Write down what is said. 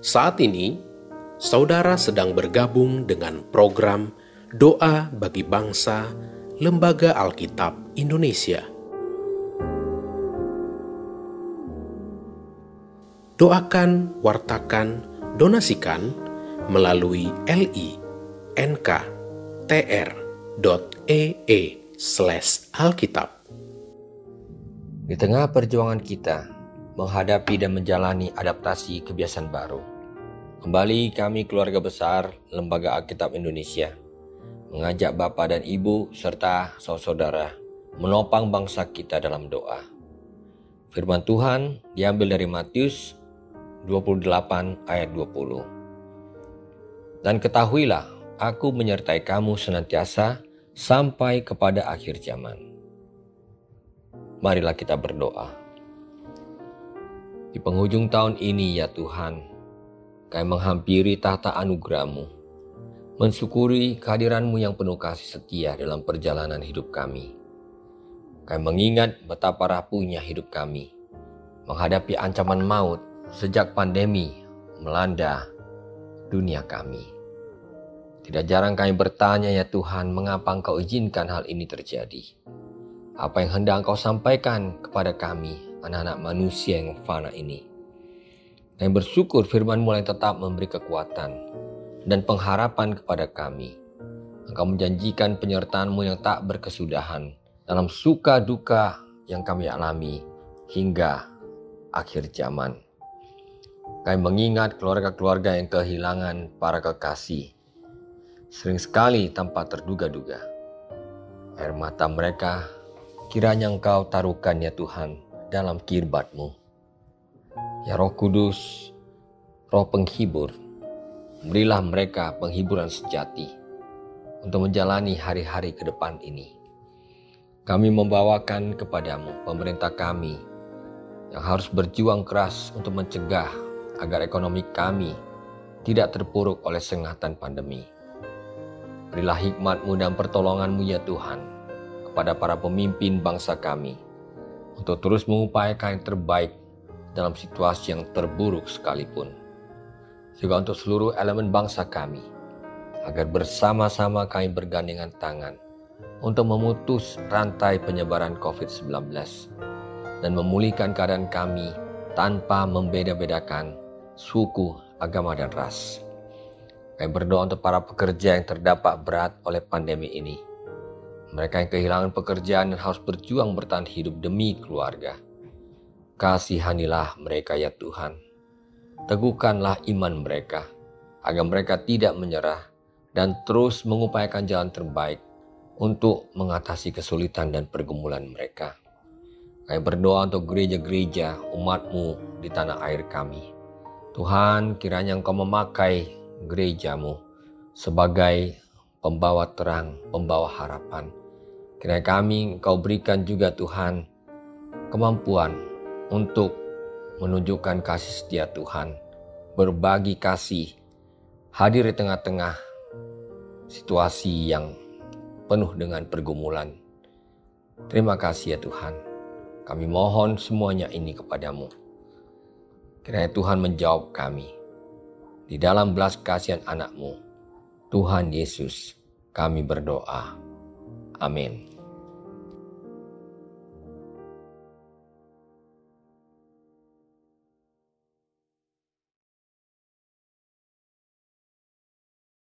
Saat ini, saudara sedang bergabung dengan program Doa bagi Bangsa Lembaga Alkitab Indonesia. Doakan, wartakan, donasikan melalui li.nk.tr.ee slash alkitab. Di tengah perjuangan kita menghadapi dan menjalani adaptasi kebiasaan baru, kembali kami keluarga besar Lembaga Alkitab Indonesia mengajak Bapak dan Ibu serta saudara menopang bangsa kita dalam doa. Firman Tuhan diambil dari Matius 28 ayat 20. Dan ketahuilah, aku menyertai kamu senantiasa sampai kepada akhir zaman. Marilah kita berdoa. Di penghujung tahun ini ya Tuhan, kami menghampiri tahta anugerahmu, mensyukuri kehadiranmu yang penuh kasih setia dalam perjalanan hidup kami. Kami mengingat betapa rapuhnya hidup kami, menghadapi ancaman maut sejak pandemi melanda dunia kami. Tidak jarang kami bertanya ya Tuhan, mengapa Engkau izinkan hal ini terjadi? Apa yang hendak Engkau sampaikan kepada kami, anak-anak manusia yang fana ini? Kami bersyukur firman mulai tetap memberi kekuatan dan pengharapan kepada kami. Engkau menjanjikan penyertaanmu yang tak berkesudahan dalam suka duka yang kami alami hingga akhir zaman. Kami mengingat keluarga-keluarga yang kehilangan para kekasih. Sering sekali tanpa terduga-duga. Air mata mereka kiranya engkau taruhkan ya Tuhan dalam kirbatmu. Ya Roh Kudus, Roh penghibur, berilah mereka penghiburan sejati untuk menjalani hari-hari ke depan ini. Kami membawakan kepadamu pemerintah kami yang harus berjuang keras untuk mencegah agar ekonomi kami tidak terpuruk oleh sengatan pandemi. Berilah hikmatmu dan pertolonganmu ya Tuhan kepada para pemimpin bangsa kami untuk terus mengupayakan yang terbaik dalam situasi yang terburuk sekalipun. Juga untuk seluruh elemen bangsa kami, agar bersama-sama kami bergandengan tangan untuk memutus rantai penyebaran COVID-19 dan memulihkan keadaan kami tanpa membeda-bedakan suku, agama, dan ras. Kami berdoa untuk para pekerja yang terdampak berat oleh pandemi ini. Mereka yang kehilangan pekerjaan dan harus berjuang bertahan hidup demi keluarga. Kasihanilah mereka ya Tuhan. Teguhkanlah iman mereka, agar mereka tidak menyerah dan terus mengupayakan jalan terbaik untuk mengatasi kesulitan dan pergumulan mereka. Kami berdoa untuk gereja-gereja umatmu di tanah air kami Tuhan, kiranya Engkau memakai gerejamu sebagai pembawa terang, pembawa harapan. Kiranya kami Engkau berikan juga Tuhan kemampuan untuk menunjukkan kasih setia Tuhan, berbagi kasih, hadir di tengah-tengah situasi yang penuh dengan pergumulan. Terima kasih ya Tuhan. Kami mohon semuanya ini kepadamu. Kiranya Tuhan menjawab kami. Di dalam belas kasihan anakmu, Tuhan Yesus, kami berdoa. Amin.